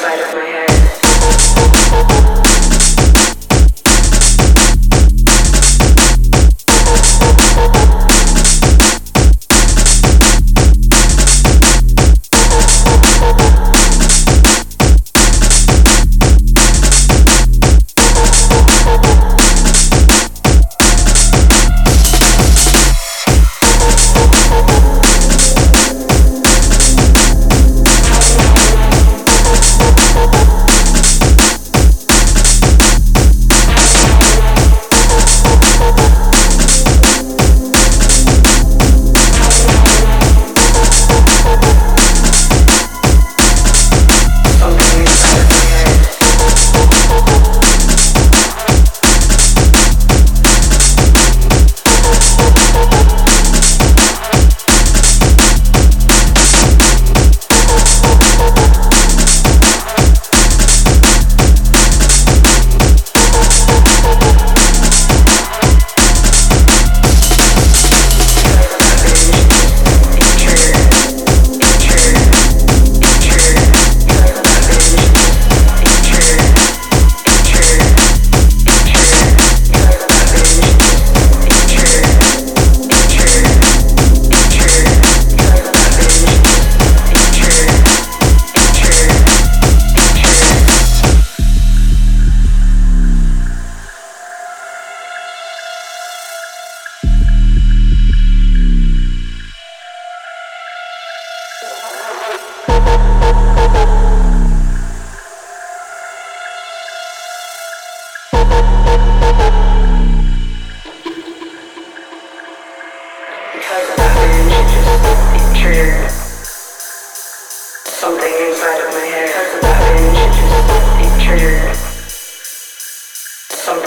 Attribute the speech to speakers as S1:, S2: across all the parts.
S1: Side of my head.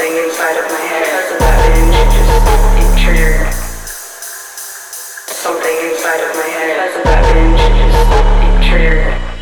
S1: something inside of my head has binge. It just it triggered. Something inside of my head has binge. It just it triggered.